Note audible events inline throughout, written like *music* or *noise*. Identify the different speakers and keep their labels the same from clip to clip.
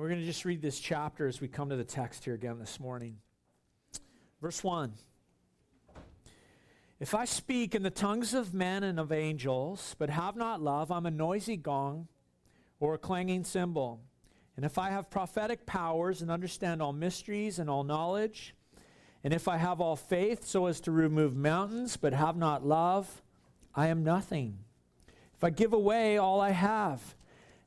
Speaker 1: we're going to just read this chapter as we come to the text here again this morning. Verse 1 If I speak in the tongues of men and of angels, but have not love, I'm a noisy gong or a clanging cymbal. And if I have prophetic powers and understand all mysteries and all knowledge, and if I have all faith so as to remove mountains, but have not love, I am nothing. If I give away all I have,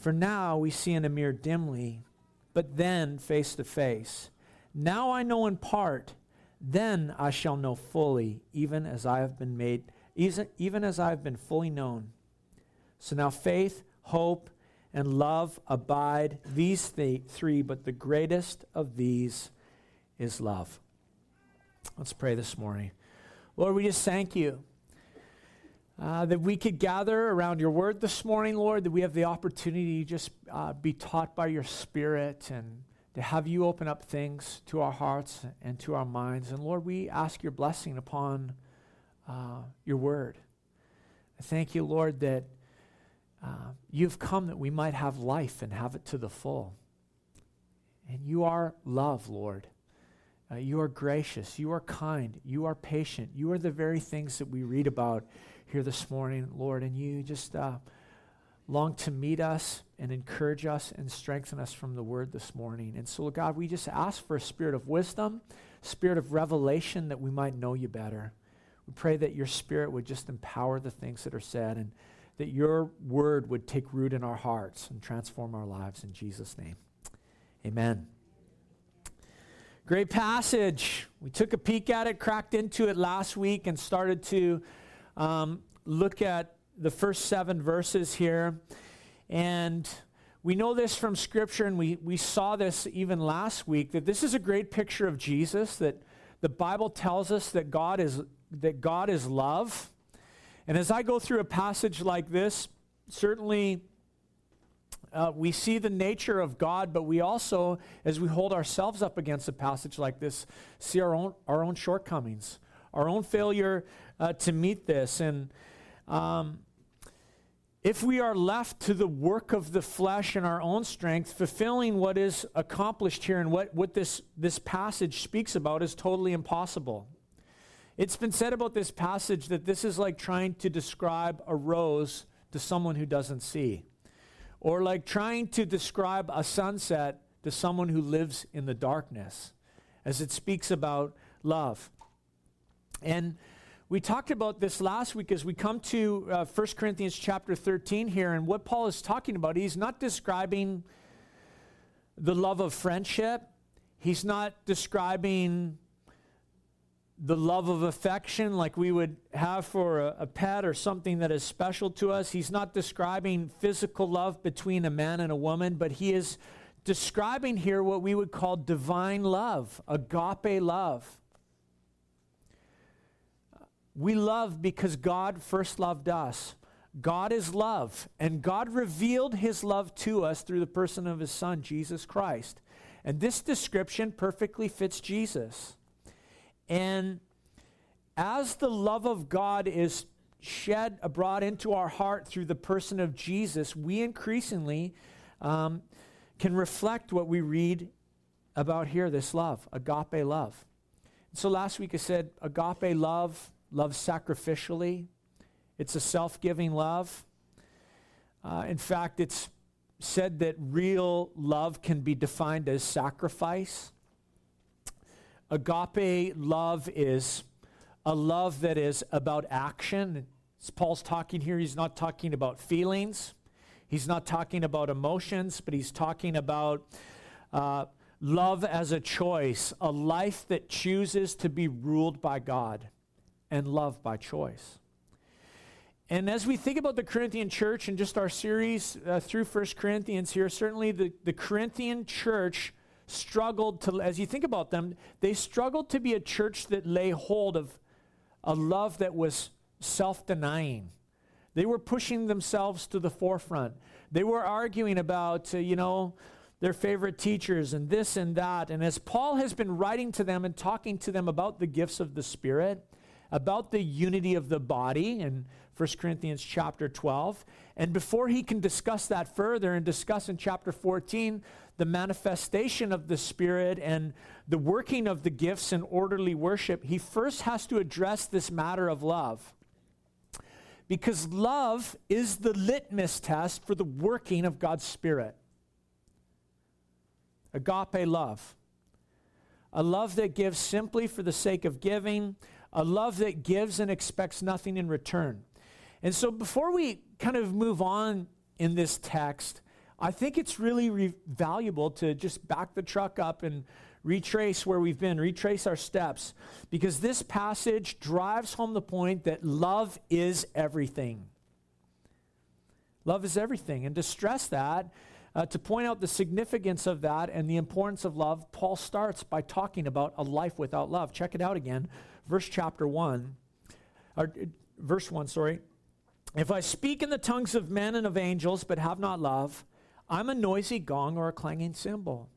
Speaker 1: For now we see in a mirror dimly, but then face to face. Now I know in part, then I shall know fully, even as I have been made, even as I have been fully known. So now faith, hope, and love abide, these th- three, but the greatest of these is love. Let's pray this morning. Lord, we just thank you uh, that we could gather around your word this morning, Lord, that we have the opportunity to just uh, be taught by your spirit and to have you open up things to our hearts and to our minds. And Lord, we ask your blessing upon uh, your word. I thank you, Lord, that uh, you've come that we might have life and have it to the full. And you are love, Lord. Uh, you are gracious. You are kind. You are patient. You are the very things that we read about here this morning, Lord. And you just uh, long to meet us and encourage us and strengthen us from the word this morning. And so, God, we just ask for a spirit of wisdom, spirit of revelation that we might know you better. We pray that your spirit would just empower the things that are said and that your word would take root in our hearts and transform our lives in Jesus' name. Amen. Great passage. We took a peek at it, cracked into it last week, and started to um, look at the first seven verses here. And we know this from Scripture, and we, we saw this even last week, that this is a great picture of Jesus, that the Bible tells us that God is, that God is love and as I go through a passage like this, certainly uh, we see the nature of God, but we also, as we hold ourselves up against a passage like this, see our own, our own shortcomings, our own failure uh, to meet this. And um, if we are left to the work of the flesh and our own strength, fulfilling what is accomplished here and what, what this, this passage speaks about is totally impossible. It's been said about this passage that this is like trying to describe a rose to someone who doesn't see, or like trying to describe a sunset to someone who lives in the darkness, as it speaks about love. And we talked about this last week as we come to uh, 1 Corinthians chapter 13 here, and what Paul is talking about, he's not describing the love of friendship. He's not describing the love of affection like we would have for a, a, pet or something that is special to us. He's not describing physical love between a man and a woman, but he is describing here what we would call divine love, agape love. We love because God first loved us. God is love, and God revealed his love to us through the person of his Son, Jesus Christ. And this description perfectly fits Jesus. And as the love of God is shed abroad into our heart through the person of Jesus, we increasingly um, can reflect what we read about here this love, agape love. So last week I said agape love, love sacrificially. It's a self giving love. Uh, in fact, it's said that real love can be defined as sacrifice. Agape love is a love that is about action. As Paul's talking here, he's not talking about feelings, he's not talking about emotions, but he's talking about uh, love as a choice, a life that chooses to be ruled by God and love by choice. And as we think about the Corinthian church and just our series uh, through First Corinthians here, certainly the, the Corinthian church struggled to, as you think about them, they struggled to be a church that lay hold of a love that was self denying. They were pushing themselves to the forefront. They were arguing about, uh, you know, their favorite teachers and this and that. And as Paul has been writing to them and talking to them about the gifts of the Spirit, about the unity of the body in 1 Corinthians chapter 12, and before he can discuss that further and discuss in chapter 14 the manifestation of the Spirit and the working of the gifts and orderly worship, he first has to address this matter of love. Because love is the litmus test for the working of God's Spirit. Agape love. A love that gives simply for the sake of giving, a love that gives and expects nothing in return. And so, before we kind of move on in this text, I think it's really re- valuable to just back the truck up and retrace where we've been, retrace our steps, because this passage drives home the point that love is everything. Love is everything. And to stress that, uh, to point out the significance of that and the importance of love, Paul starts by talking about a life without love. Check it out again. Verse chapter 1, or verse 1, sorry. If I speak in the tongues of men and of angels, but have not love, I'm a noisy gong or a clanging cymbal.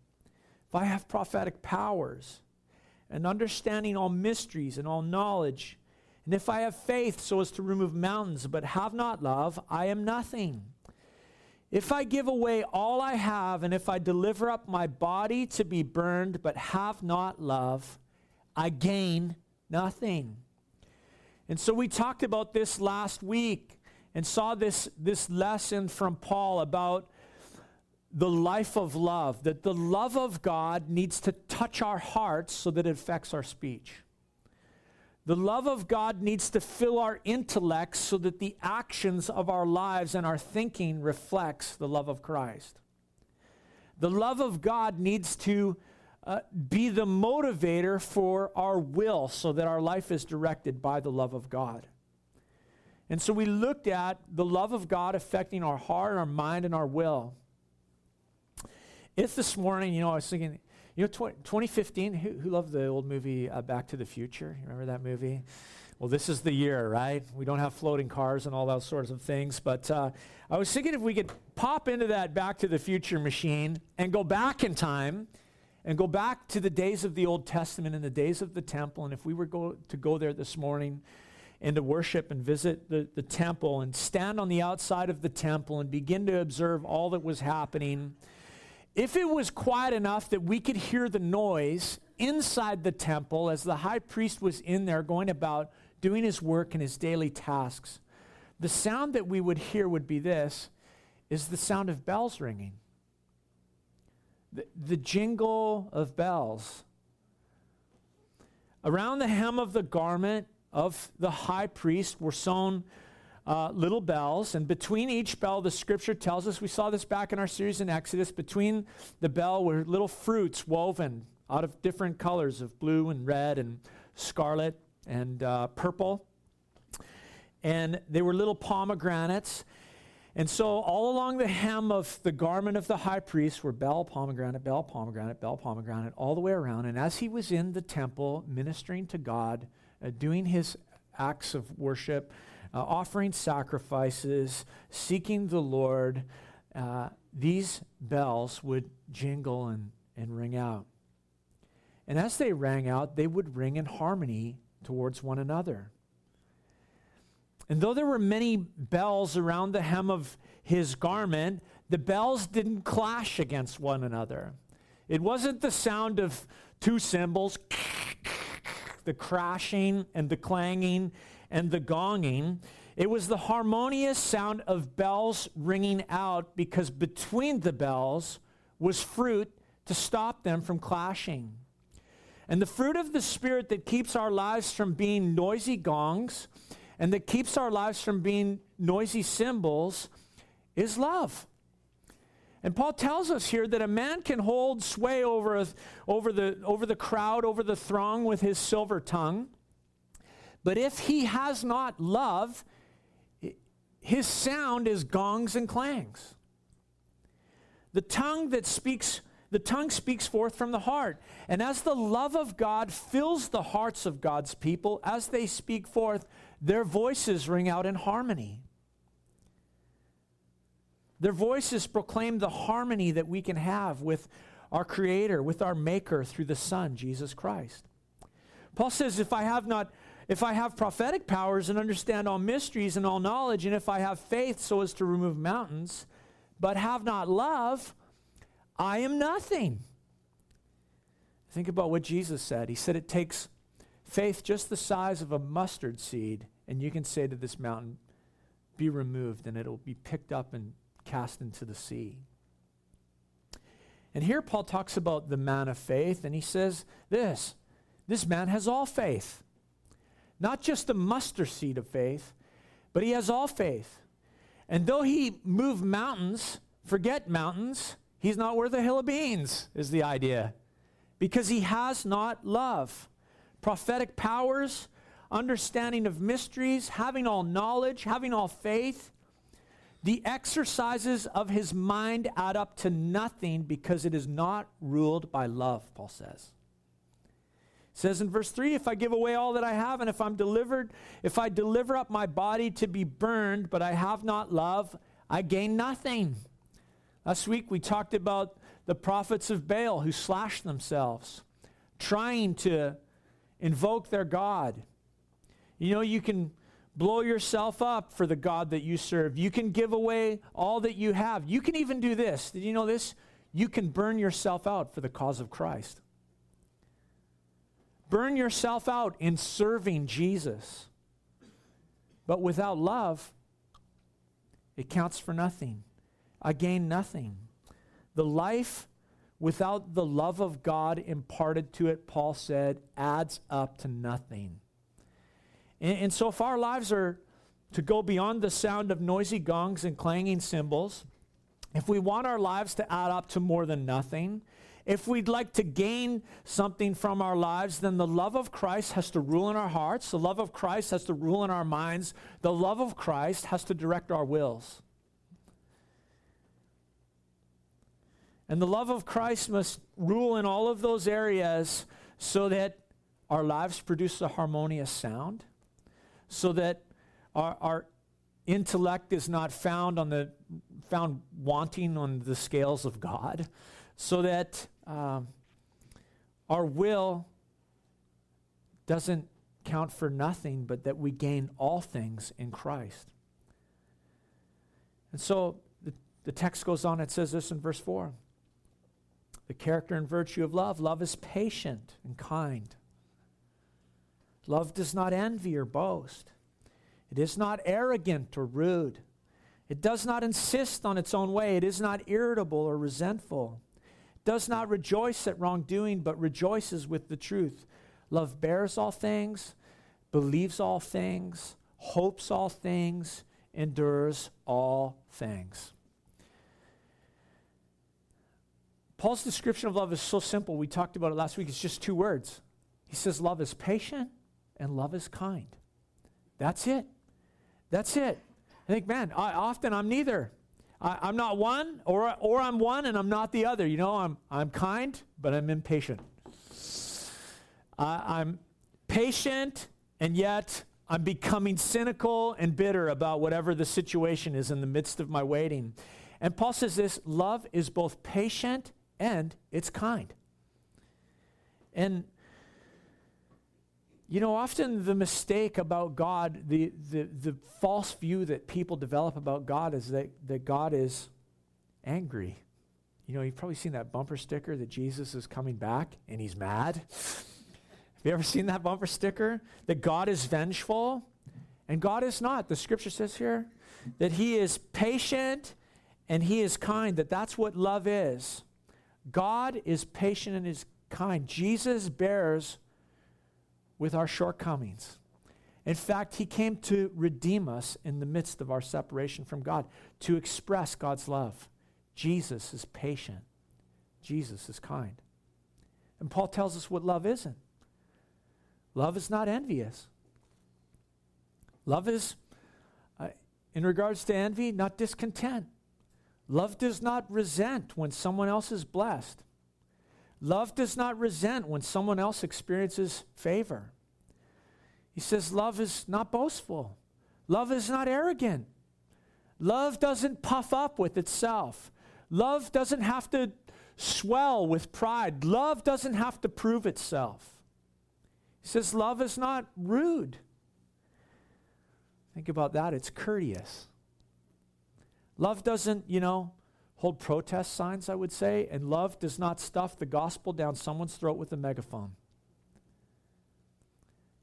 Speaker 1: If I have prophetic powers and understanding all mysteries and all knowledge, and if I have faith so as to remove mountains, but have not love, I am nothing. If I give away all I have, and if I deliver up my body to be burned, but have not love, I gain nothing. And so we talked about this last week and saw this, this lesson from Paul about the life of love, that the love of God needs to touch our hearts so that it affects our speech. The love of God needs to fill our intellects so that the actions of our lives and our thinking reflects the love of Christ. The love of God needs to uh, be the motivator for our will so that our life is directed by the love of God. And so we looked at the love of God affecting our heart, our mind, and our will. If this morning, you know, I was thinking, you know, 20, 2015, who, who loved the old movie uh, Back to the Future? You remember that movie? Well, this is the year, right? We don't have floating cars and all those sorts of things. But uh, I was thinking if we could pop into that Back to the Future machine and go back in time and go back to the days of the Old Testament and the days of the temple. And if we were go, to go there this morning and to worship and visit the, the temple and stand on the outside of the temple and begin to observe all that was happening if it was quiet enough that we could hear the noise inside the temple as the high priest was in there going about doing his work and his daily tasks, the sound that we would hear would be this is the sound of bells ringing. The, the jingle of bells. Around the hem of the garment of the high priest were sewn uh, little bells, and between each bell, the scripture tells us, we saw this back in our series in Exodus, between the bell were little fruits woven out of different colors of blue and red and scarlet and uh, purple. And they were little pomegranates. And so, all along the hem of the garment of the high priest were bell, pomegranate, bell, pomegranate, bell, pomegranate, all the way around. And as he was in the temple ministering to God, uh, doing his acts of worship, uh, offering sacrifices, seeking the Lord, uh, these bells would jingle and, and ring out. And as they rang out, they would ring in harmony towards one another. And though there were many bells around the hem of his garment, the bells didn't clash against one another. It wasn't the sound of two cymbals, *laughs* the crashing and the clanging and the gonging. It was the harmonious sound of bells ringing out because between the bells was fruit to stop them from clashing. And the fruit of the Spirit that keeps our lives from being noisy gongs and that keeps our lives from being noisy cymbals is love. And Paul tells us here that a man can hold sway over, over, the, over the crowd, over the throng with his silver tongue. But if he has not love, his sound is gongs and clangs. The tongue that speaks the tongue speaks forth from the heart. And as the love of God fills the hearts of God's people, as they speak forth, their voices ring out in harmony. Their voices proclaim the harmony that we can have with our Creator, with our Maker through the Son, Jesus Christ. Paul says, If I have not if I have prophetic powers and understand all mysteries and all knowledge, and if I have faith so as to remove mountains, but have not love, I am nothing. Think about what Jesus said. He said it takes faith just the size of a mustard seed, and you can say to this mountain, Be removed, and it'll be picked up and cast into the sea. And here Paul talks about the man of faith, and he says this this man has all faith. Not just a mustard seed of faith, but he has all faith. And though he moved mountains, forget mountains, He's not worth a hill of beans, is the idea. Because he has not love. Prophetic powers, understanding of mysteries, having all knowledge, having all faith. The exercises of his mind add up to nothing because it is not ruled by love, Paul says. It says in verse 3 if I give away all that I have and if I'm delivered, if I deliver up my body to be burned, but I have not love, I gain nothing. Last week we talked about the prophets of Baal who slashed themselves, trying to invoke their God. You know, you can blow yourself up for the God that you serve. You can give away all that you have. You can even do this. Did you know this? You can burn yourself out for the cause of Christ. Burn yourself out in serving Jesus. But without love, it counts for nothing. I gain nothing. The life without the love of God imparted to it, Paul said, adds up to nothing. And, and so if our lives are to go beyond the sound of noisy gongs and clanging cymbals, if we want our lives to add up to more than nothing, if we'd like to gain something from our lives, then the love of Christ has to rule in our hearts. The love of Christ has to rule in our minds. The love of Christ has to direct our wills. And the love of Christ must rule in all of those areas so that our lives produce a harmonious sound, so that our, our intellect is not found on the found wanting on the scales of God, so that um, our will doesn't count for nothing, but that we gain all things in Christ. And so the, the text goes on, it says this in verse 4 the character and virtue of love. Love is patient and kind. Love does not envy or boast. It is not arrogant or rude. It does not insist on its own way. It is not irritable or resentful. It does not rejoice at wrongdoing, but rejoices with the truth. Love bears all things, believes all things, hopes all things, endures all things. Paul's description of love is so simple. We talked about it last week. It's just two words. He says, Love is patient and love is kind. That's it. That's it. I think, man, I, often I'm neither. I, am not one, or, or I'm one and I'm not the other. You know, I'm, I'm kind, but I'm impatient. I, I'm patient, and yet I'm becoming cynical and bitter about whatever the situation is in the midst of my waiting. And Paul says this love is both patient and it's kind. And you know, often the mistake about God, the, the, the false view that people develop about God is that, that God is angry. You know, you've probably seen that bumper sticker that Jesus is coming back and he's mad. Have you ever seen that bumper sticker? That God is vengeful? And God is not. The scripture says here that He is patient and He is kind, that that's what love is. God is patient and is kind. Jesus bears with our shortcomings. In fact, He came to redeem us in the midst of our separation from God, to express God's love. Jesus is patient, Jesus is kind. And Paul tells us what love isn't. Love is not envious. Love is, uh, in regards to envy, not discontent. Love does not resent when someone else is blessed. Love does not resent when someone else experiences favor. He says, Love is not boastful. Love is not arrogant. Love doesn't puff up with itself. Love doesn't have to swell with pride. Love doesn't have to prove itself. He says, Love is not rude. Think about that. It's courteous. Love doesn't, you know, hold protest signs, I would say, and love does not stuff the gospel down someone's throat with a megaphone.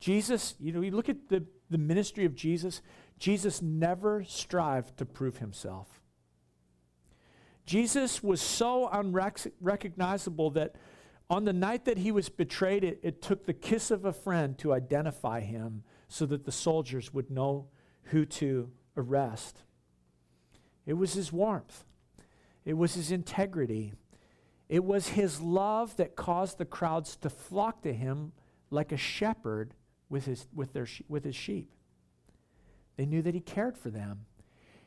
Speaker 1: Jesus, you know, you look at the, the ministry of Jesus, Jesus never strived to prove himself. Jesus was so unrecognizable that on the night that he was betrayed, it, it took the kiss of a friend to identify him so that the soldiers would know who to arrest. It was his warmth, it was his integrity, it was his love that caused the crowds to flock to him like a shepherd with his, with their, with his sheep. They knew that he cared for them.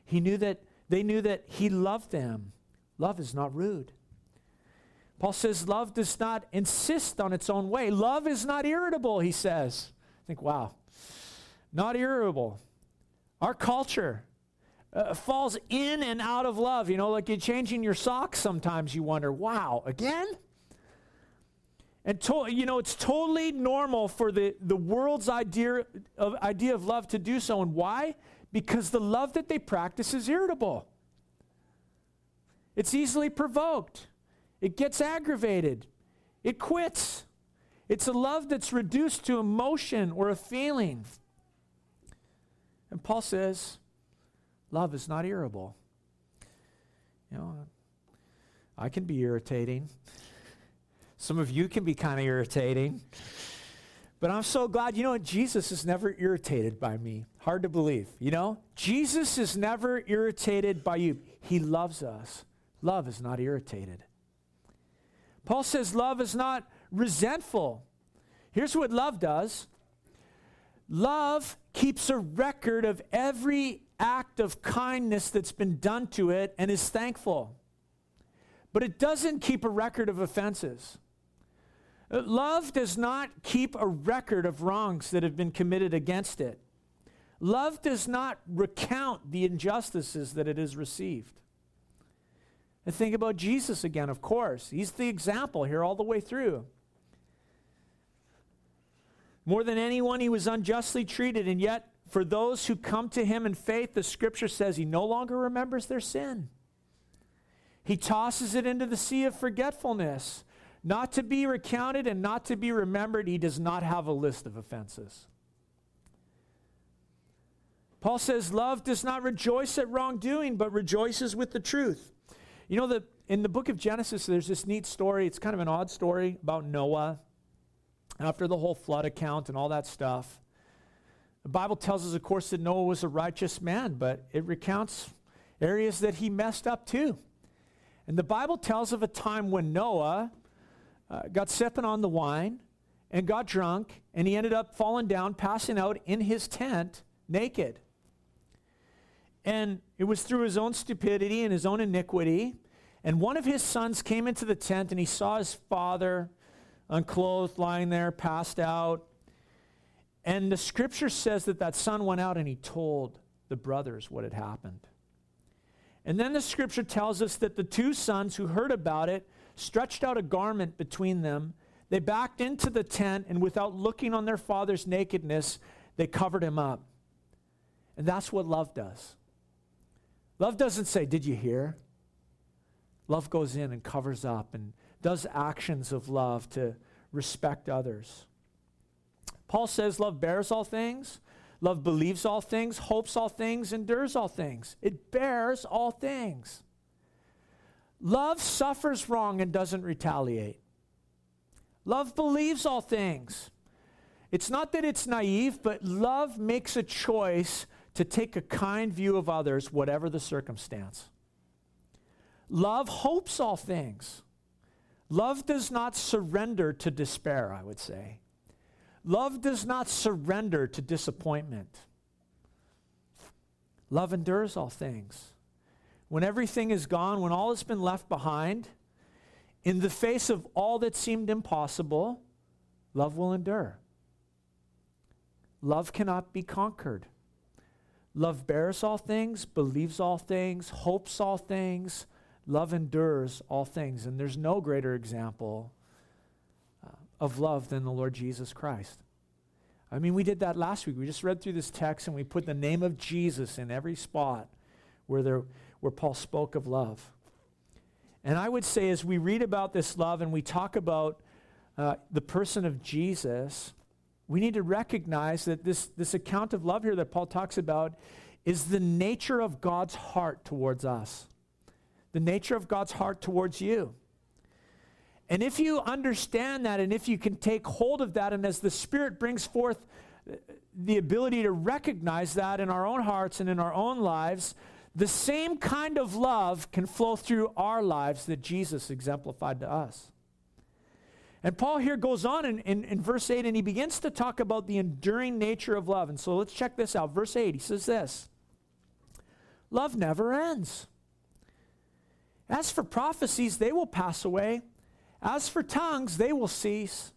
Speaker 1: He knew that they knew that he loved them. Love is not rude. Paul says love does not insist on its own way. Love is not irritable, he says. I think, wow, not irritable. Our culture uh, falls in and out of love. You know, like you're changing your socks sometimes, you wonder, wow, again? And to, you know, it's totally normal for the, the world's idea of, idea of love to do so. And why? Because the love that they practice is irritable. It's easily provoked. It gets aggravated. It quits. It's a love that's reduced to emotion or a feeling. And Paul says, love is not irritable. You know, I can be irritating. Some of you can be kind of irritating. But I'm so glad, you know? Jesus is never irritated by me. Hard to believe, you know? Jesus is never irritated by you. He loves us. Love is not irritated. Paul says love is not resentful. Here's what love does Love keeps a record of every act of kindness that's been done to it and is thankful. But it doesn't keep a record of offenses. Uh, love does not keep a record of wrongs that have been committed against it. Love does not recount the injustices that it has received. And think about Jesus again, of course. He's the example here all the way through. More than anyone, he was unjustly treated, and yet, for those who come to him in faith, the scripture says he no longer remembers their sin. He tosses it into the sea of forgetfulness, not to be recounted and not to be remembered. He does not have a list of offenses. Paul says, Love does not rejoice at wrongdoing, but rejoices with the truth. You know, the, in the book of Genesis, there's this neat story. It's kind of an odd story about Noah after the whole flood account and all that stuff. The Bible tells us, of course, that Noah was a righteous man, but it recounts areas that he messed up too. And the Bible tells of a time when Noah uh, got sipping on the wine and got drunk, and he ended up falling down, passing out in his tent naked. And it was through his own stupidity and his own iniquity. And one of his sons came into the tent and he saw his father unclothed, lying there, passed out. And the scripture says that that son went out and he told the brothers what had happened. And then the scripture tells us that the two sons who heard about it stretched out a garment between them. They backed into the tent, and without looking on their father's nakedness, they covered him up. And that's what love does. Love doesn't say, Did you hear? Love goes in and covers up and does actions of love to respect others. Paul says love bears all things, Love believes all things, hopes all things, endures all things. It bears all things. Love suffers wrong and doesn't retaliate. Love believes all things. It's not that it's naive, but love makes a choice to take a kind view of others, whatever the circumstance. Love hopes all things. Love does not surrender to despair, I would say. Love does not surrender to disappointment. Love endures all things. When everything is gone, when all has been left behind, in the face of all that seemed impossible, love will endure. Love cannot be conquered. Love bears all things, believes all things, hopes all things. Love endures all things. And there's no greater example uh, of love than the Lord Jesus Christ. I mean, we did that last week. We just read through this text and we put the name of Jesus in every spot where, there, where Paul spoke of love. And I would say, as we read about this love and we talk about uh, the person of Jesus, we need to recognize that this, this account of love here that Paul talks about is the nature of God's heart towards us, the nature of God's heart towards you. And if you understand that, and if you can take hold of that, and as the Spirit brings forth uh, the ability to recognize that in our own hearts and in our own lives, the same kind of love can flow through our lives that Jesus exemplified to us. And Paul here goes on in, in, in, verse 8 and he begins to talk about the enduring nature of love. And so let's check this out. Verse 8, he says this Love never ends. As for prophecies, they will pass away. As for tongues, they will cease.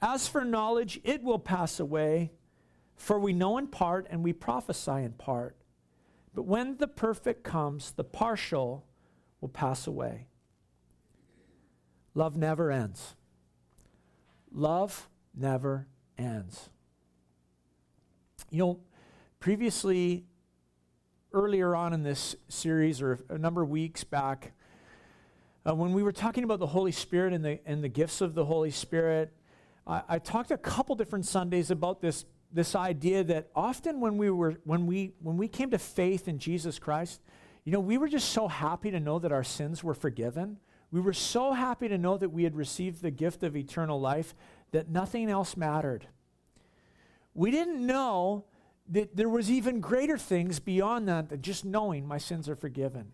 Speaker 1: As for knowledge, it will pass away. For we know in part and we prophesy in part. But when the perfect comes, the partial will pass away. Love never ends. Love never ends. You know, previously, earlier on in this series, or a number of weeks back, uh, when we were talking about the Holy Spirit and the, and the gifts of the Holy Spirit, I, I talked a couple different Sundays about this this idea that often when we were when we when we came to faith in Jesus Christ, you know, we were just so happy to know that our sins were forgiven. We were so happy to know that we had received the gift of eternal life that nothing else mattered. We didn't know that there was even greater things beyond that than just knowing my sins are forgiven.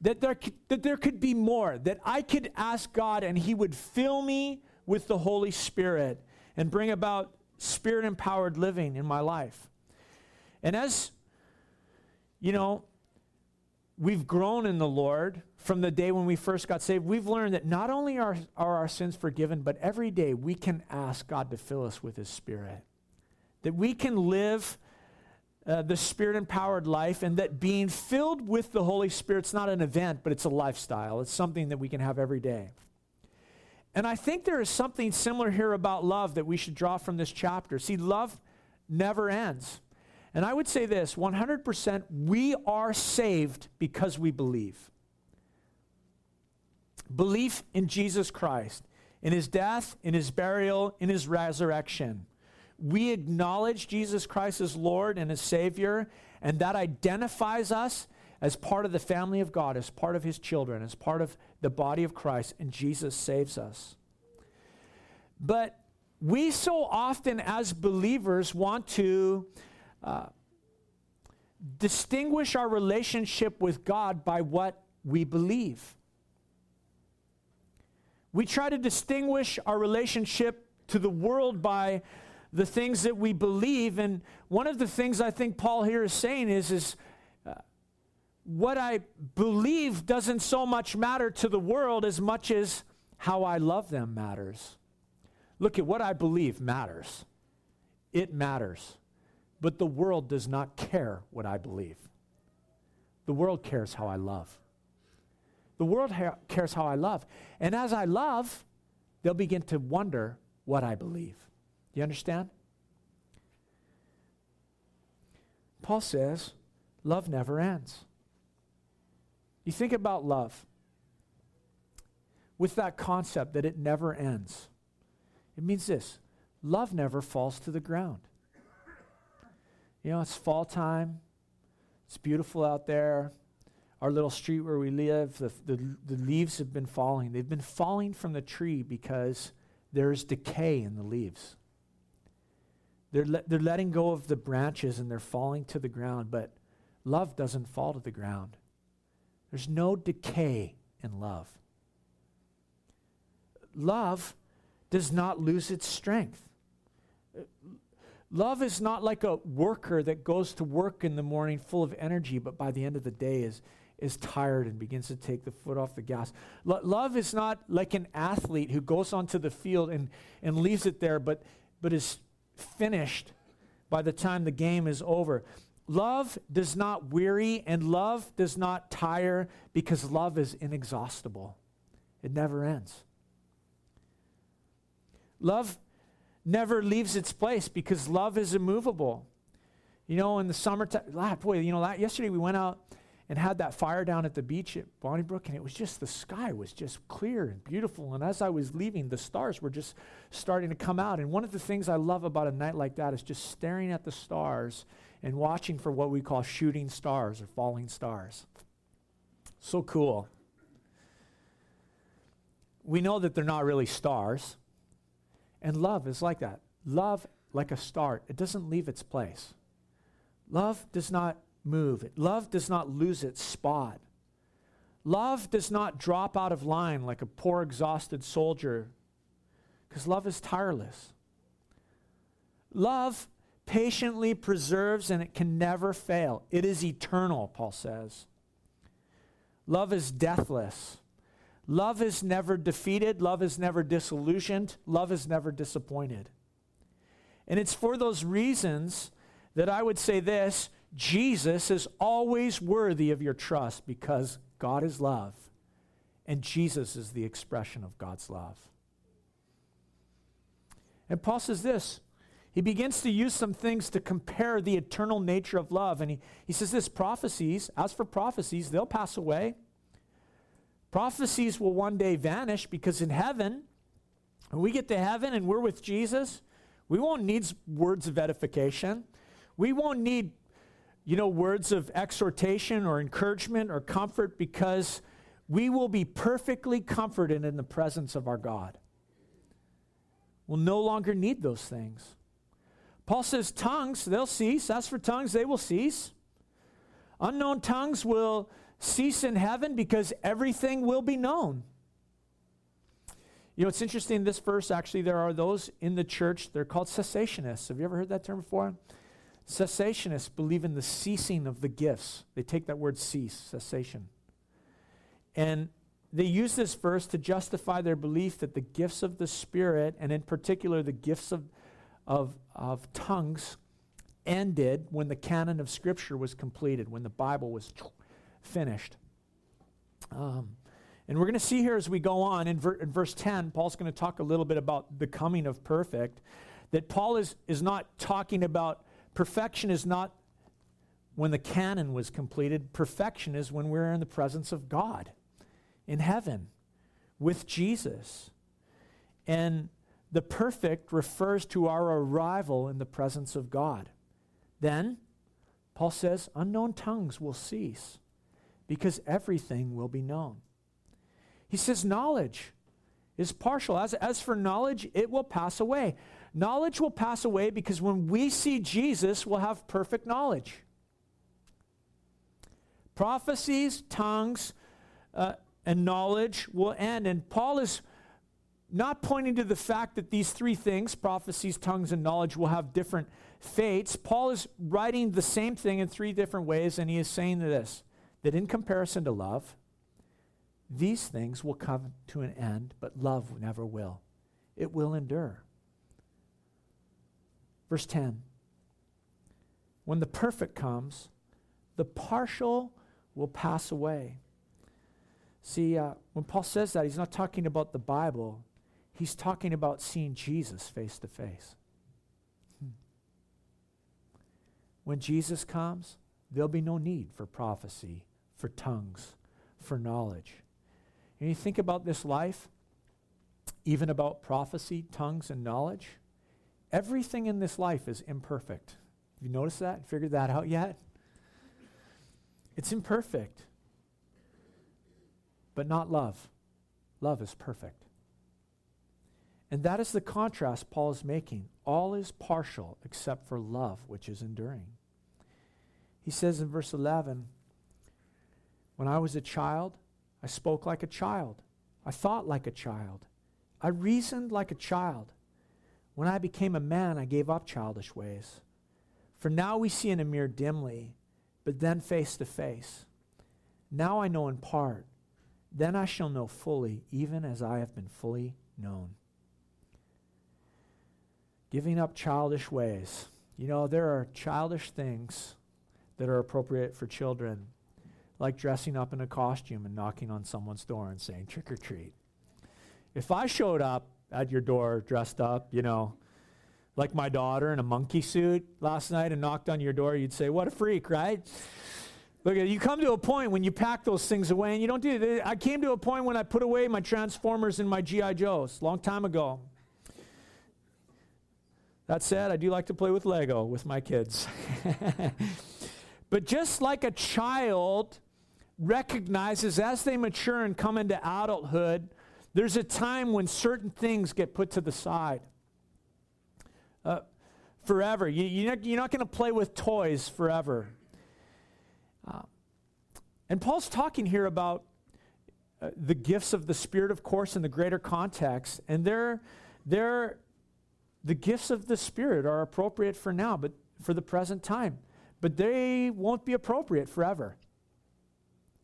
Speaker 1: That there, that there could be more, that I could ask God and He would fill me with the Holy Spirit and bring about spirit empowered living in my life. And as, you know, we've grown in the Lord from the day when we first got saved, we've learned that not only are, are our sins forgiven, but every day we can ask God to fill us with His Spirit. That we can live uh, the Spirit empowered life, and that being filled with the Holy Spirit's not an event, but it's a lifestyle. It's something that we can have every day. And I think there is something similar here about love that we should draw from this chapter. See, love never ends. And I would say this 100% we are saved because we believe. Belief in Jesus Christ, in his death, in his burial, in his resurrection. We acknowledge Jesus Christ as Lord and as Savior, and that identifies us as part of the family of God, as part of his children, as part of the body of Christ, and Jesus saves us. But we so often, as believers, want to uh, distinguish our relationship with God by what we believe. We try to distinguish our relationship to the world by the things that we believe. And one of the things I think Paul here is saying is, is what I believe doesn't so much matter to the world as much as how I love them matters. Look at what I believe matters. It matters. But the world does not care what I believe. The world cares how I love. The world ha- cares how I love. And as I love, they'll begin to wonder what I believe. Do you understand? Paul says, love never ends. You think about love with that concept that it never ends. It means this love never falls to the ground. You know, it's fall time. It's beautiful out there. Our little street where we live, the, the, the leaves have been falling. They've been falling from the tree because there's decay in the leaves. They're, le- they're letting go of the branches and they're falling to the ground, but love doesn't fall to the ground. There's no decay in love. Love does not lose its strength. Love is not like a worker that goes to work in the morning full of energy, but by the end of the day is, is tired and begins to take the foot off the gas. Lo- love is not like an athlete who goes onto the field and, and leaves it there, but, but is finished by the time the game is over. Love does not weary and love does not tire because love is inexhaustible. It never ends. Love never leaves its place because love is immovable. You know, in the summertime, ah, boy, you know, yesterday we went out and had that fire down at the beach at Bonnybrook, and it was just the sky was just clear and beautiful. And as I was leaving, the stars were just starting to come out. And one of the things I love about a night like that is just staring at the stars and watching for what we call shooting stars or falling stars. So cool. We know that they're not really stars. And love is like that. Love, like a star, it doesn't leave its place. Love does not move. Love does not lose its spot. Love does not drop out of line like a poor, exhausted soldier, because love is tireless. Love patiently preserves and it can never fail. It is eternal, Paul says. Love is deathless. Love is never defeated. Love is never disillusioned. Love is never disappointed. And it's for those reasons that I would say this Jesus is always worthy of your trust because God is love, and Jesus is the expression of God's love. And Paul says this. He begins to use some things to compare the eternal nature of love. And he, he says this prophecies, as for prophecies, they'll pass away. Prophecies will one day vanish because in heaven, when we get to heaven and we're with Jesus, we won't need words of edification. We won't need you know, words of exhortation or encouragement or comfort because we will be perfectly comforted in the presence of our God. We'll no longer need those things. Paul says, tongues, they'll cease. As for tongues, they will cease. Unknown tongues will cease in heaven because everything will be known. You know, it's interesting this verse, actually, there are those in the church, they're called cessationists. Have you ever heard that term before? Cessationists believe in the ceasing of the gifts. They take that word cease, cessation. And they use this verse to justify their belief that the gifts of the Spirit, and in particular the gifts of, of, of tongues, ended when the canon of Scripture was completed, when the Bible was finished. Um, and we're going to see here as we go on in, ver- in verse 10, Paul's going to talk a little bit about the coming of perfect. That Paul is, is not talking about Perfection is not when the canon was completed, perfection is when we're in the presence of God in heaven with Jesus. And the perfect refers to our arrival in the presence of God. Then, Paul says, unknown tongues will cease because everything will be known. He says, knowledge is partial. As, as for knowledge, it will pass away. Knowledge will pass away because when we see Jesus, we'll have perfect knowledge. Prophecies, tongues, uh, and knowledge will end. And Paul is not pointing to the fact that these three things, prophecies, tongues, and knowledge, will have different fates. Paul is writing the same thing in three different ways, and he is saying this that in comparison to love, these things will come to an end, but love never will. It will endure. Verse 10 When the perfect comes, the partial will pass away. See, uh, when Paul says that, he's not talking about the Bible, he's talking about seeing Jesus face to face. When Jesus comes, there'll be no need for prophecy, for tongues, for knowledge. And you think about this life, even about prophecy, tongues, and knowledge, Everything in this life is imperfect. Have you noticed that? Figured that out yet? It's imperfect, but not love. Love is perfect. And that is the contrast Paul is making. All is partial except for love, which is enduring. He says in verse 11, When I was a child, I spoke like a child. I thought like a child. I reasoned like a child. When I became a man, I gave up childish ways. For now we see in a mirror dimly, but then face to face. Now I know in part. Then I shall know fully, even as I have been fully known. Giving up childish ways. You know, there are childish things that are appropriate for children, like dressing up in a costume and knocking on someone's door and saying, trick or treat. If I showed up at your door dressed up, you know, like my daughter in a monkey suit last night and knocked on your door, you'd say, What a freak, right? Look, you come to a point when you pack those things away and you don't do it. I came to a point when I put away my Transformers and my G.I. Joes, long time ago. That said, I do like to play with Lego with my kids. *laughs* but just like a child recognizes as they mature and come into adulthood, there's a time when certain things get put to the side. Uh, forever. You, you're not, not going to play with toys forever. Uh, and Paul's talking here about uh, the gifts of the Spirit, of course, in the greater context. And they're, they're, the gifts of the Spirit are appropriate for now, but for the present time. But they won't be appropriate forever.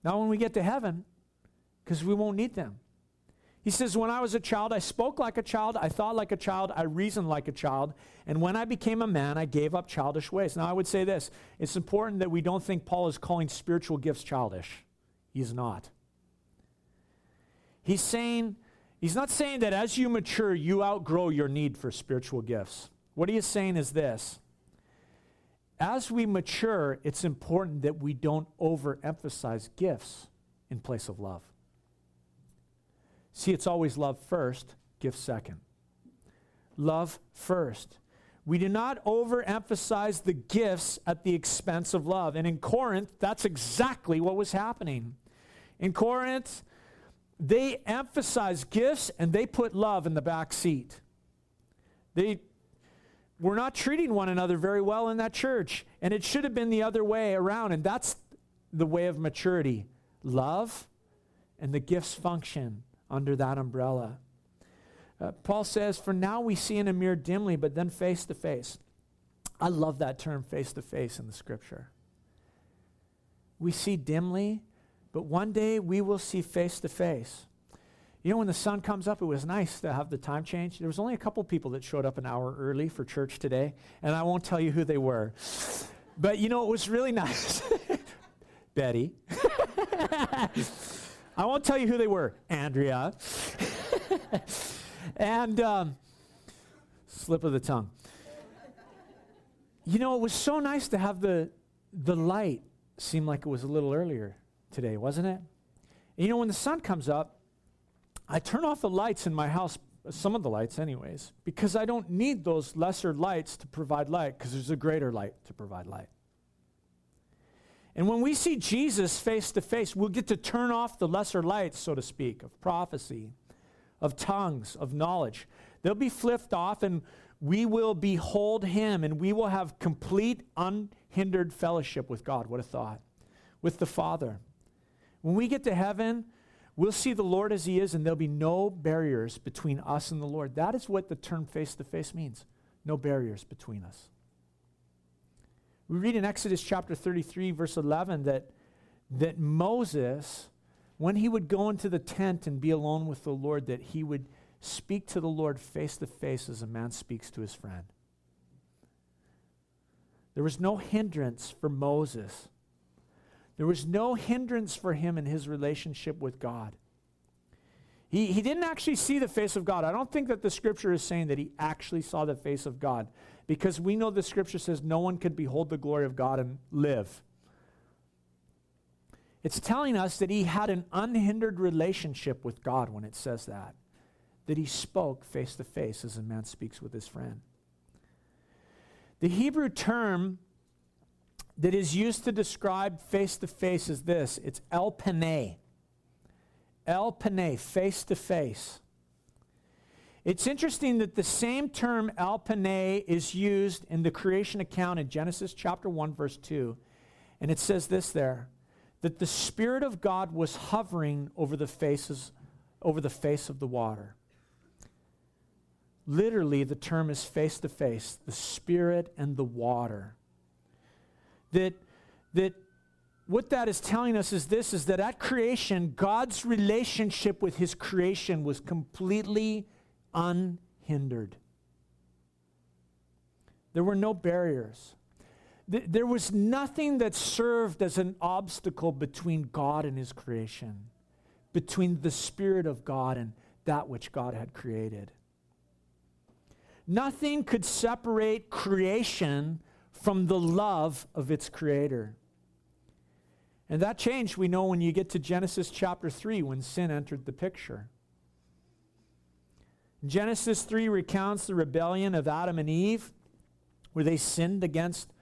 Speaker 1: Not when we get to heaven, because we won't need them. He says, When I was a child, I spoke like a child, I thought like a child, I reasoned like a child, and when I became a man, I gave up childish ways. Now, I would say this it's important that we don't think Paul is calling spiritual gifts childish. He's not. He's saying, he's not saying that as you mature, you outgrow your need for spiritual gifts. What he is saying is this as we mature, it's important that we don't overemphasize gifts in place of love. See, it's always love first, gift second. Love first. We do not overemphasize the gifts at the expense of love. And in Corinth, that's exactly what was happening. In Corinth, they emphasized gifts and they put love in the back seat. They were not treating one another very well in that church, and it should have been the other way around. And that's the way of maturity love and the gifts function under that umbrella. Uh, Paul says, For now we see in a mirror dimly, but then face to face. I love that term, face to face, in the scripture. We see dimly, but one day we will see face to face. You know, when the sun comes up, it was nice to have the time change. There was only a couple people that showed up an hour early for church today, and I won't tell you who they were. But you know, it was really *laughs* nice. Betty. *laughs* I won't tell you who they were. Andrea. *laughs* and um, slip of the tongue. You know, it was so nice to have the, the light seem like it was a little earlier today, wasn't it? And you know, when the sun comes up, I turn off the lights in my house, some of the lights, anyways, because I don't need those lesser lights to provide light, because there's a greater light to provide light. And when we see Jesus face to face, we'll get to turn off the lesser lights, so to speak, of prophecy, of tongues, of knowledge. They'll be flipped off, and we will behold him, and we will have complete, unhindered fellowship with God. What a thought. With the Father. When we get to heaven, we'll see the Lord as he is, and there'll be no barriers between us and the Lord. That is what the term face to face means no barriers between us. We read in Exodus chapter 33, verse 11, that, that Moses, when he would go into the tent and be alone with the Lord, that he would speak to the Lord face to face as a man speaks to his friend. There was no hindrance for Moses. There was no hindrance for him in his relationship with God. He, he didn't actually see the face of God. I don't think that the scripture is saying that he actually saw the face of God because we know the scripture says no one could behold the glory of God and live. It's telling us that he had an unhindered relationship with God when it says that, that he spoke face to face as a man speaks with his friend. The Hebrew term that is used to describe face to face is this it's El Pene. El Pene, face to face. It's interesting that the same term El Pene is used in the creation account in Genesis chapter 1, verse 2. And it says this there that the Spirit of God was hovering over the faces, over the face of the water. Literally, the term is face to face, the Spirit and the water. That, that what that is telling us is this is that at creation, God's relationship with his creation was completely unhindered. There were no barriers. There was nothing that served as an obstacle between God and his creation, between the Spirit of God and that which God had created. Nothing could separate creation from the love of its creator. And that changed, we know, when you get to Genesis chapter 3, when sin entered the picture. Genesis 3 recounts the rebellion of Adam and Eve, where they sinned against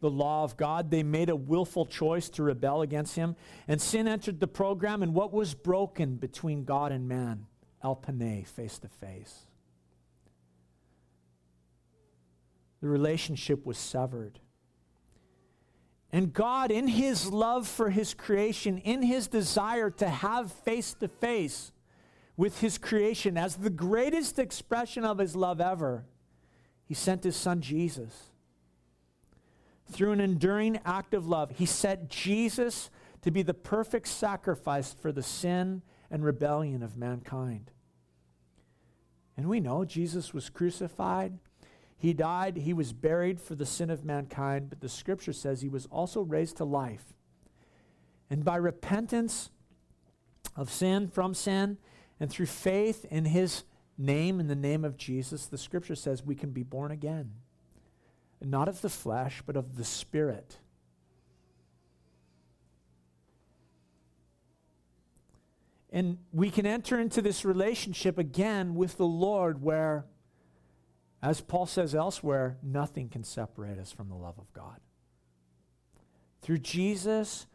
Speaker 1: the law of God. They made a willful choice to rebel against Him. And sin entered the program, and what was broken between God and man? El Pene, face to face. The relationship was severed. And God, in His love for His creation, in His desire to have face to face with His creation as the greatest expression of His love ever, He sent His Son Jesus. Through an enduring act of love, He sent Jesus to be the perfect sacrifice for the sin and rebellion of mankind. And we know Jesus was crucified he died, he was buried for the sin of mankind, but the scripture says he was also raised to life. And by repentance of sin, from sin, and through faith in his name, in the name of Jesus, the scripture says we can be born again. Not of the flesh, but of the spirit. And we can enter into this relationship again with the Lord where as Paul says elsewhere, nothing can separate us from the love of God. Through Jesus,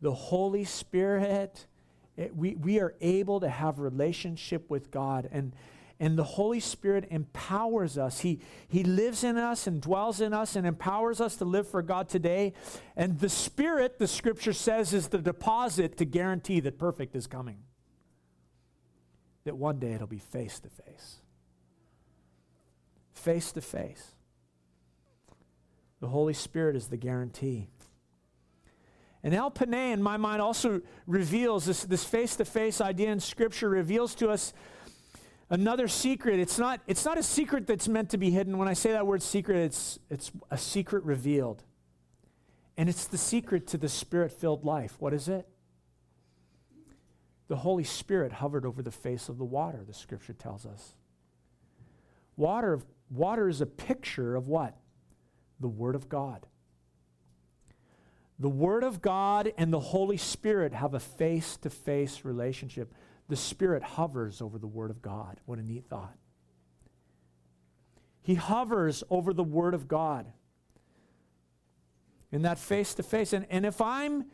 Speaker 1: the Holy Spirit, it, we, we are able to have relationship with God. And, and the Holy Spirit empowers us. He, he lives in us and dwells in us and empowers us to live for God today. And the Spirit, the scripture says, is the deposit to guarantee that perfect is coming. That one day it'll be face to face face to face. The Holy Spirit is the guarantee. And El Pene, in my mind, also reveals this, this face-to-face idea in Scripture reveals to us another secret. It's not, it's not a secret that's meant to be hidden. When I say that word secret, it's, it's a secret revealed. And it's the secret to the spirit-filled life. What is it? The Holy Spirit hovered over the face of the water, the Scripture tells us. Water, Water is a picture of what? The Word of God. The Word of God and the Holy Spirit have a face to face relationship. The Spirit hovers over the Word of God. What a neat thought. He hovers over the Word of God in that face to face. And if I'm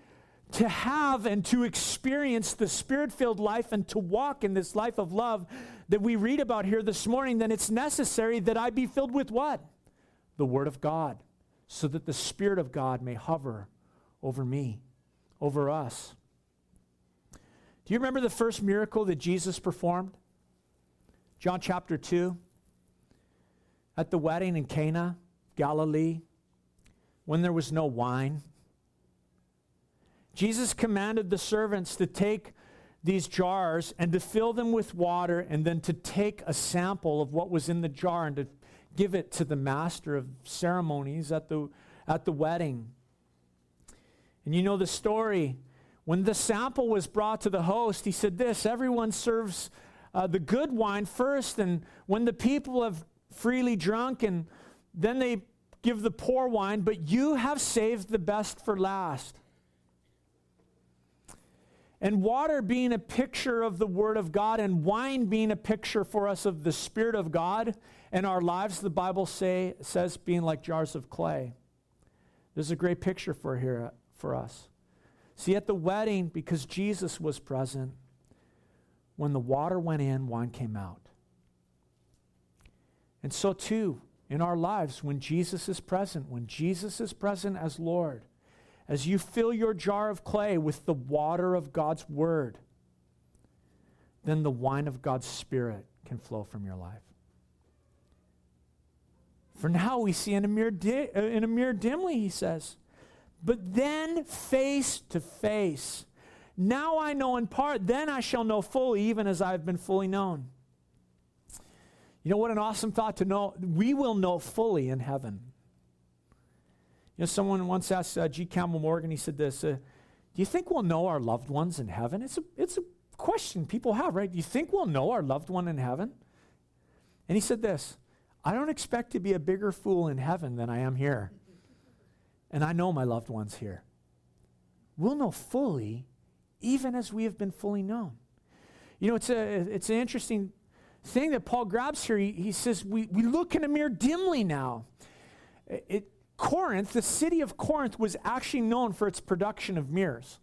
Speaker 1: to have and to experience the spirit filled life and to walk in this life of love that we read about here this morning, then it's necessary that I be filled with what? The Word of God, so that the Spirit of God may hover over me, over us. Do you remember the first miracle that Jesus performed? John chapter 2. At the wedding in Cana, Galilee, when there was no wine. Jesus commanded the servants to take these jars and to fill them with water and then to take a sample of what was in the jar and to give it to the master of ceremonies at the, at the wedding. And you know the story. When the sample was brought to the host, he said this everyone serves uh, the good wine first, and when the people have freely drunk, and then they give the poor wine, but you have saved the best for last. And water being a picture of the Word of God, and wine being a picture for us of the Spirit of God and our lives, the Bible say, says being like jars of clay. There's a great picture for here for us. See, at the wedding, because Jesus was present, when the water went in, wine came out. And so, too, in our lives, when Jesus is present, when Jesus is present as Lord, as you fill your jar of clay with the water of God's Word, then the wine of God's Spirit can flow from your life. For now we see in a mirror, di- uh, in a mirror dimly, he says. But then face to face. Now I know in part, then I shall know fully, even as I have been fully known. You know what an awesome thought to know? We will know fully in heaven. You know, someone once asked uh, G. Campbell Morgan, he said this uh, Do you think we'll know our loved ones in heaven? It's a, it's a question people have, right? Do you think we'll know our loved one in heaven? And he said this I don't expect to be a bigger fool in heaven than I am here. And I know my loved ones here. We'll know fully, even as we have been fully known. You know, it's, a, it's an interesting thing that Paul grabs here. He, he says, we, we look in a mirror dimly now. It, Corinth, the city of Corinth, was actually known for its production of mirrors.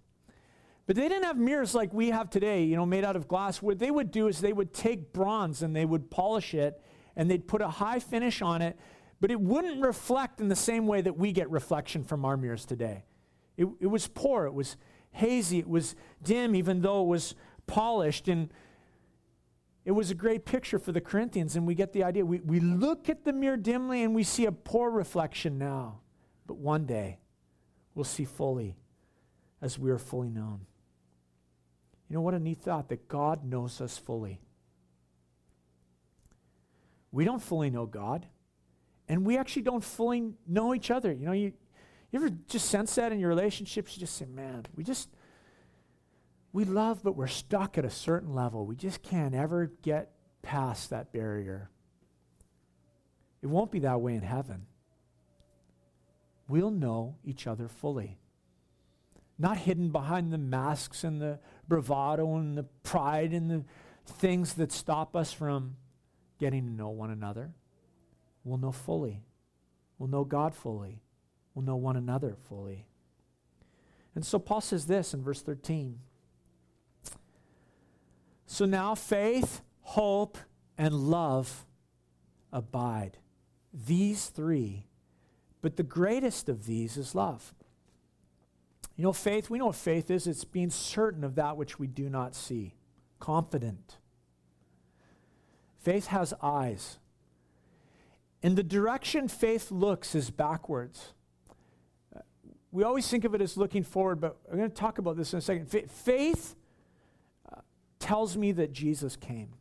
Speaker 1: But they didn't have mirrors like we have today, you know, made out of glass. What they would do is they would take bronze and they would polish it and they'd put a high finish on it, but it wouldn't reflect in the same way that we get reflection from our mirrors today. It, it was poor, it was hazy, it was dim, even though it was polished. And it was a great picture for the Corinthians, and we get the idea. We, we look at the mirror dimly and we see a poor reflection now, but one day we'll see fully as we are fully known. You know what a neat thought that God knows us fully. We don't fully know God, and we actually don't fully know each other. You know, you, you ever just sense that in your relationships? You just say, man, we just, we love, but we're stuck at a certain level. We just can't ever get past that barrier. It won't be that way in heaven. We'll know each other fully. Not hidden behind the masks and the bravado and the pride and the things that stop us from getting to know one another. We'll know fully. We'll know God fully. We'll know one another fully. And so Paul says this in verse 13. So now faith, hope, and love abide. These three. But the greatest of these is love. You know, faith, we know what faith is it's being certain of that which we do not see, confident. Faith has eyes. And the direction faith looks is backwards. We always think of it as looking forward, but I'm going to talk about this in a second. faith uh, tells me that Jesus came.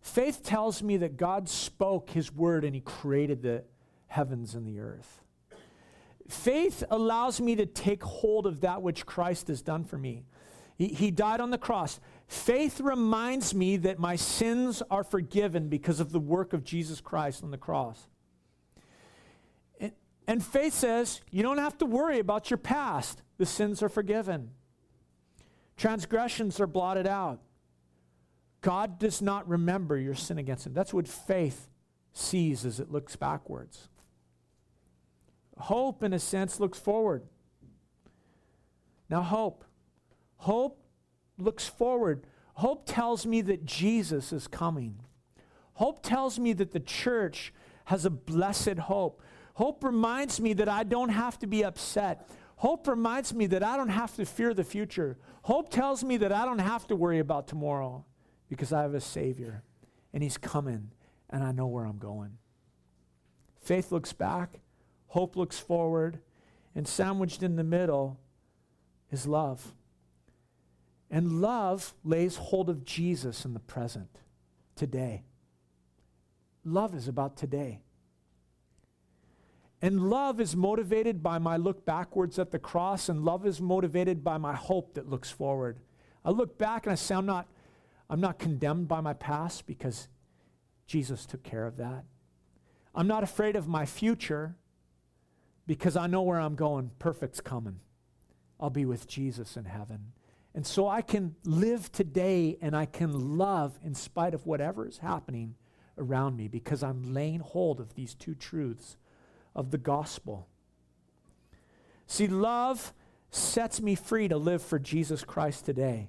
Speaker 1: Faith tells me that God spoke his word and he created the heavens and the earth. Faith allows me to take hold of that which Christ has done for me. He, he died on the cross. Faith reminds me that my sins are forgiven because of the work of Jesus Christ on the cross. And, faith says you don't have to worry about your past, the sins are forgiven, transgressions are blotted out. God does not remember your sin against him. That's what faith sees as it looks backwards. Hope, in a sense, looks forward. Now, hope. Hope looks forward. Hope tells me that Jesus is coming. Hope tells me that the church has a blessed hope. Hope reminds me that I don't have to be upset. Hope reminds me that I don't have to fear the future. Hope tells me that I don't have to worry about tomorrow because I have a Savior and He's coming and I know where I'm going. Faith looks back, hope looks forward, and sandwiched in the middle is love. And love lays hold of Jesus in the present, today. Love is about today. And love is motivated by my look backwards at the cross, and love is motivated by my hope that looks forward. I look back and I say, I'm not, I'm not condemned by my past because Jesus took care of that. I'm not afraid of my future because I know where I'm going. Perfect's coming. I'll be with Jesus in heaven. And so I can live today and I can love in spite of whatever is happening around me because I'm laying hold of these two truths of the gospel. See, love sets me free to live for Jesus Christ today.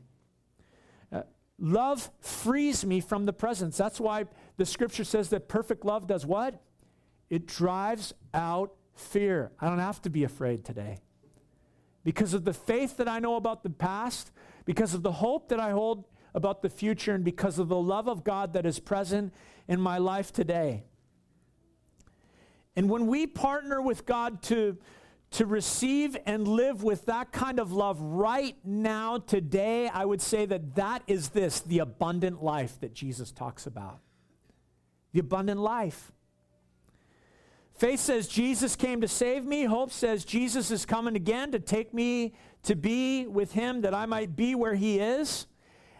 Speaker 1: Uh, love frees me from the presence. That's why the scripture says that perfect love does what? It drives out fear. I don't have to be afraid today. Because of the faith that I know about the past, because of the hope that I hold about the future, and because of the love of God that is present in my life today. And when we partner with God to, to receive and live with that kind of love right now, today, I would say that that is this the abundant life that Jesus talks about. The abundant life. Faith says Jesus came to save me. Hope says Jesus is coming again to take me to be with him that I might be where he is.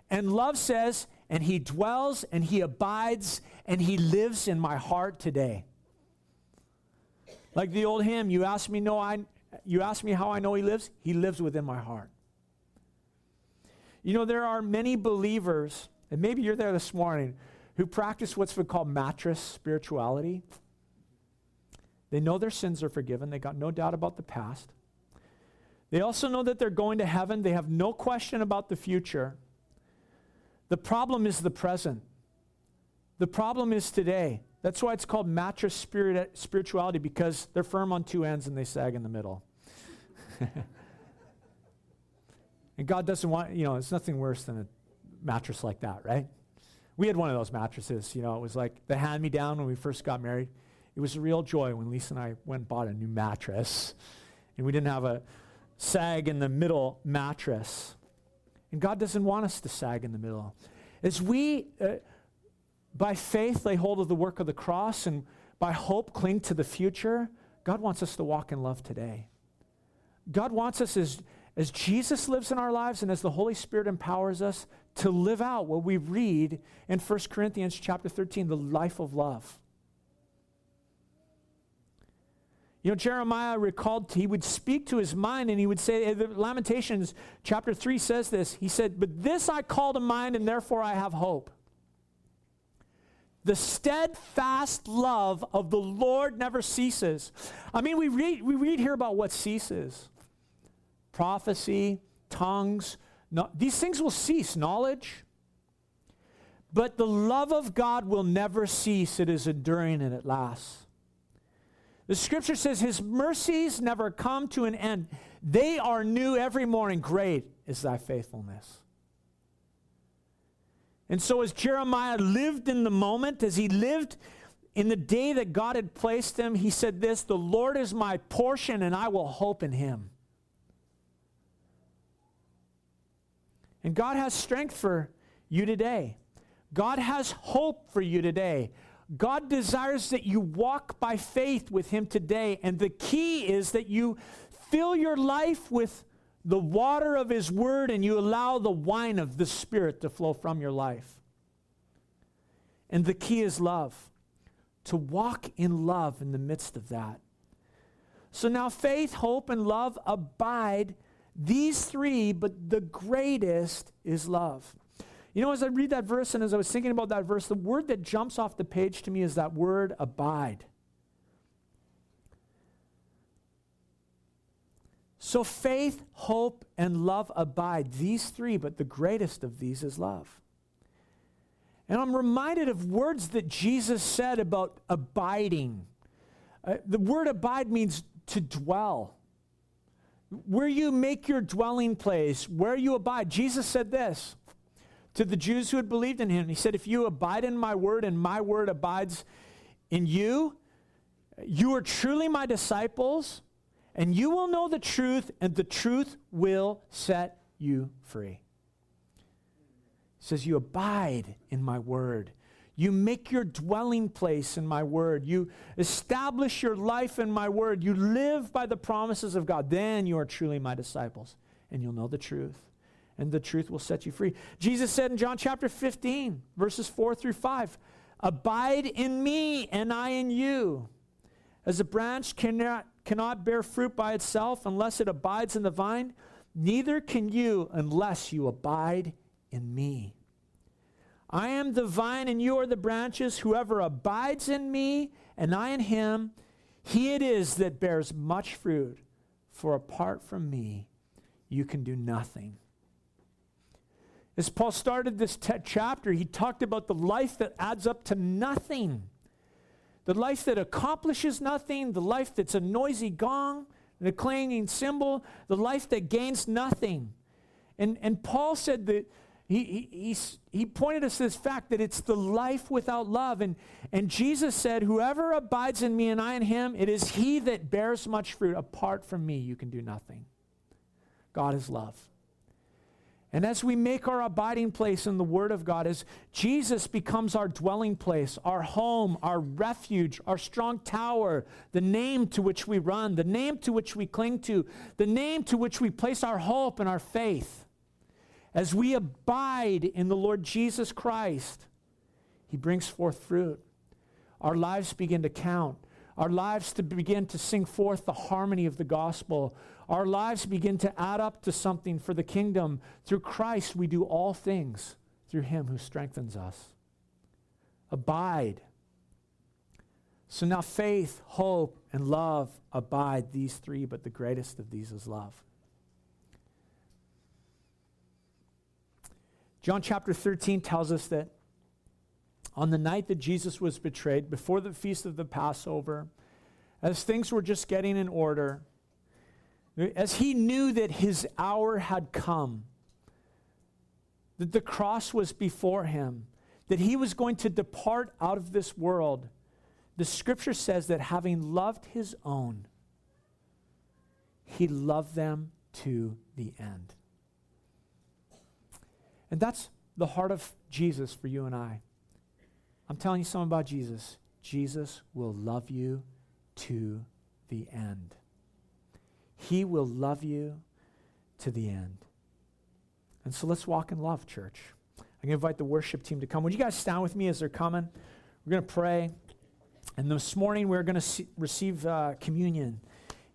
Speaker 1: And love says, and he dwells and he abides and he lives in my heart today. Like the old hymn, you ask me know I you ask me how I know he lives? He lives within my heart. You know, there are many believers, and maybe you're there this morning, who practice what's called mattress spirituality. They know their sins are forgiven. They got no doubt about the past. They also know that they're going to heaven. They have no question about the future. The problem is the present. The problem is today. That's why it's called mattress spirit, spirituality because they're firm on two ends and they sag in the middle. *laughs* and God doesn't want, you know, it's nothing worse than a mattress like that, right? We had one of those mattresses, you know, it was like the hand me down when we first got married. It was a real joy when Lisa and I went and bought a new mattress. And we didn't have a sag in the middle mattress. And God doesn't want us to sag in the middle. As we, uh, by faith, lay hold of the work of the cross and by hope cling to the future, God wants us to walk in love today. God wants us, as, as Jesus lives in our lives and as the Holy Spirit empowers us, to live out what we read in 1 Corinthians chapter 13, the life of love. You know, Jeremiah recalled he would speak to his mind and he would say, Lamentations chapter 3 says this. He said, But this I call to mind, and therefore I have hope. The steadfast love of the Lord never ceases. I mean, we read, we read here about what ceases prophecy, tongues. No, these things will cease, knowledge. But the love of God will never cease. It is enduring and it lasts. The scripture says his mercies never come to an end. They are new every morning. Great is thy faithfulness. And so, as Jeremiah lived in the moment, as he lived in the day that God had placed him, he said this The Lord is my portion, and I will hope in him. And God has strength for you today. God has hope for you today. God desires that you walk by faith with Him today. And the key is that you fill your life with the water of His Word and you allow the wine of the Spirit to flow from your life. And the key is love, to walk in love in the midst of that. So now faith, hope, and love abide, these three, but the greatest is love. You know, as I read that verse and as I was thinking about that verse, the word that jumps off the page to me is that word abide. So faith, hope, and love abide. These three, but the greatest of these is love. And I'm reminded of words that Jesus said about abiding. Uh, the word abide means to dwell. Where you make your dwelling place, where you abide. Jesus said this to the Jews who had believed in him. He said, If you abide in my word and my word abides in you, you are truly my disciples, and you will know the truth, and the truth will set you free. He says, You abide in my word. You make your dwelling place in my word. You establish your life in my word. You live by the promises of God. Then you are truly my disciples, and you'll know the truth and the truth will set you free. Jesus said in John chapter 15, verses 4 through 5, Abide in me, and I in you. As a branch cannot, cannot bear fruit by itself unless it abides in the vine, neither can you unless you abide in me. I am the vine, and you are the branches. Whoever abides in me, and I in him, he it is that bears much fruit. for apart from me, you can do nothing. As Paul started this te- chapter, he talked about the life that adds up to nothing. The life that accomplishes nothing, the life that's a noisy gong, the clanging cymbal, the life that gains nothing. And, and Paul said that he, he, he, he pointed us to this fact that it's the life without love. And, and Jesus said, Whoever abides in me and I in him, it is he that bears much fruit. Apart from me, you can do nothing. God is love. And as we make our abiding place in the Word of God, as Jesus becomes our dwelling place, our home, our refuge, our strong tower, the name to which we run, the name to which we cling to, the name to which we place our hope and our faith, as we abide in the Lord Jesus Christ, He brings forth fruit. Our lives begin to count. Our lives to begin to sing forth the harmony of the gospel. Our lives begin to add up to something for the kingdom. Through Christ, we do all things through Him who strengthens us. Abide. So now faith, hope, and love abide, these three, but the greatest of these is love. John chapter 13 tells us that on the night that Jesus was betrayed, before the feast of the Passover, as things were just getting in order, as he knew that his hour had come, that the cross was before him, that he was going to depart out of this world, the scripture says that having loved his own, he loved them to the end. And that's the heart of Jesus for you and I. I'm telling you something about Jesus. Jesus will love you to the end. He will love you to the end. And so let's walk in love, church. I'm going to invite the worship team to come. Would you guys stand with me as they're coming? We're going to pray. And this morning we're going to receive uh, communion.